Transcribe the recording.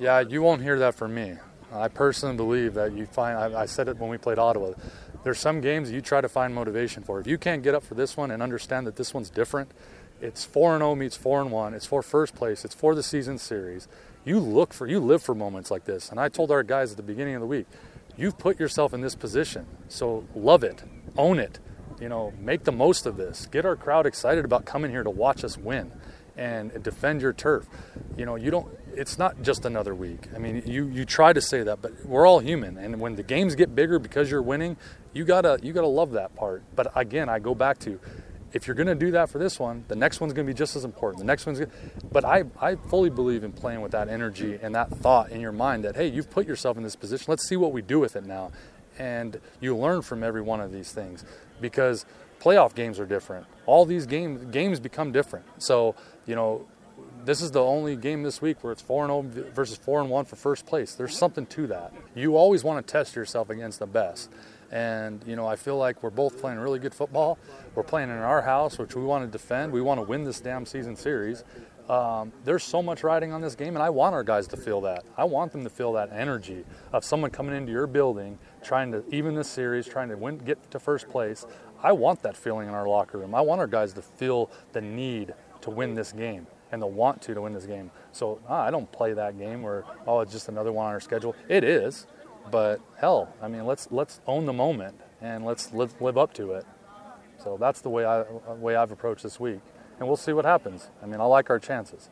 Yeah, you won't hear that from me. I personally believe that you find, I, I said it when we played Ottawa, there's some games you try to find motivation for. If you can't get up for this one and understand that this one's different, it's 4 0 meets 4 1, it's for first place, it's for the season series. You look for, you live for moments like this. And I told our guys at the beginning of the week, you've put yourself in this position. So love it, own it, you know, make the most of this. Get our crowd excited about coming here to watch us win and defend your turf. You know, you don't it's not just another week. I mean, you you try to say that, but we're all human and when the games get bigger because you're winning, you got to you got to love that part. But again, I go back to if you're going to do that for this one, the next one's going to be just as important. The next one's good. But I, I fully believe in playing with that energy and that thought in your mind that, hey, you've put yourself in this position. Let's see what we do with it now. And you learn from every one of these things because playoff games are different. All these games games become different. So, you know, this is the only game this week where it's 4 and 0 versus 4 and 1 for first place. There's something to that. You always want to test yourself against the best. And, you know, I feel like we're both playing really good football. We're playing in our house, which we want to defend. We want to win this damn season series. Um, there's so much riding on this game, and I want our guys to feel that. I want them to feel that energy of someone coming into your building, trying to even this series, trying to win, get to first place. I want that feeling in our locker room. I want our guys to feel the need to win this game and the want to to win this game. So ah, I don't play that game where oh it's just another one on our schedule. It is, but hell, I mean, let's let's own the moment and let's live, live up to it. So that's the way I way I've approached this week, and we'll see what happens. I mean, I like our chances.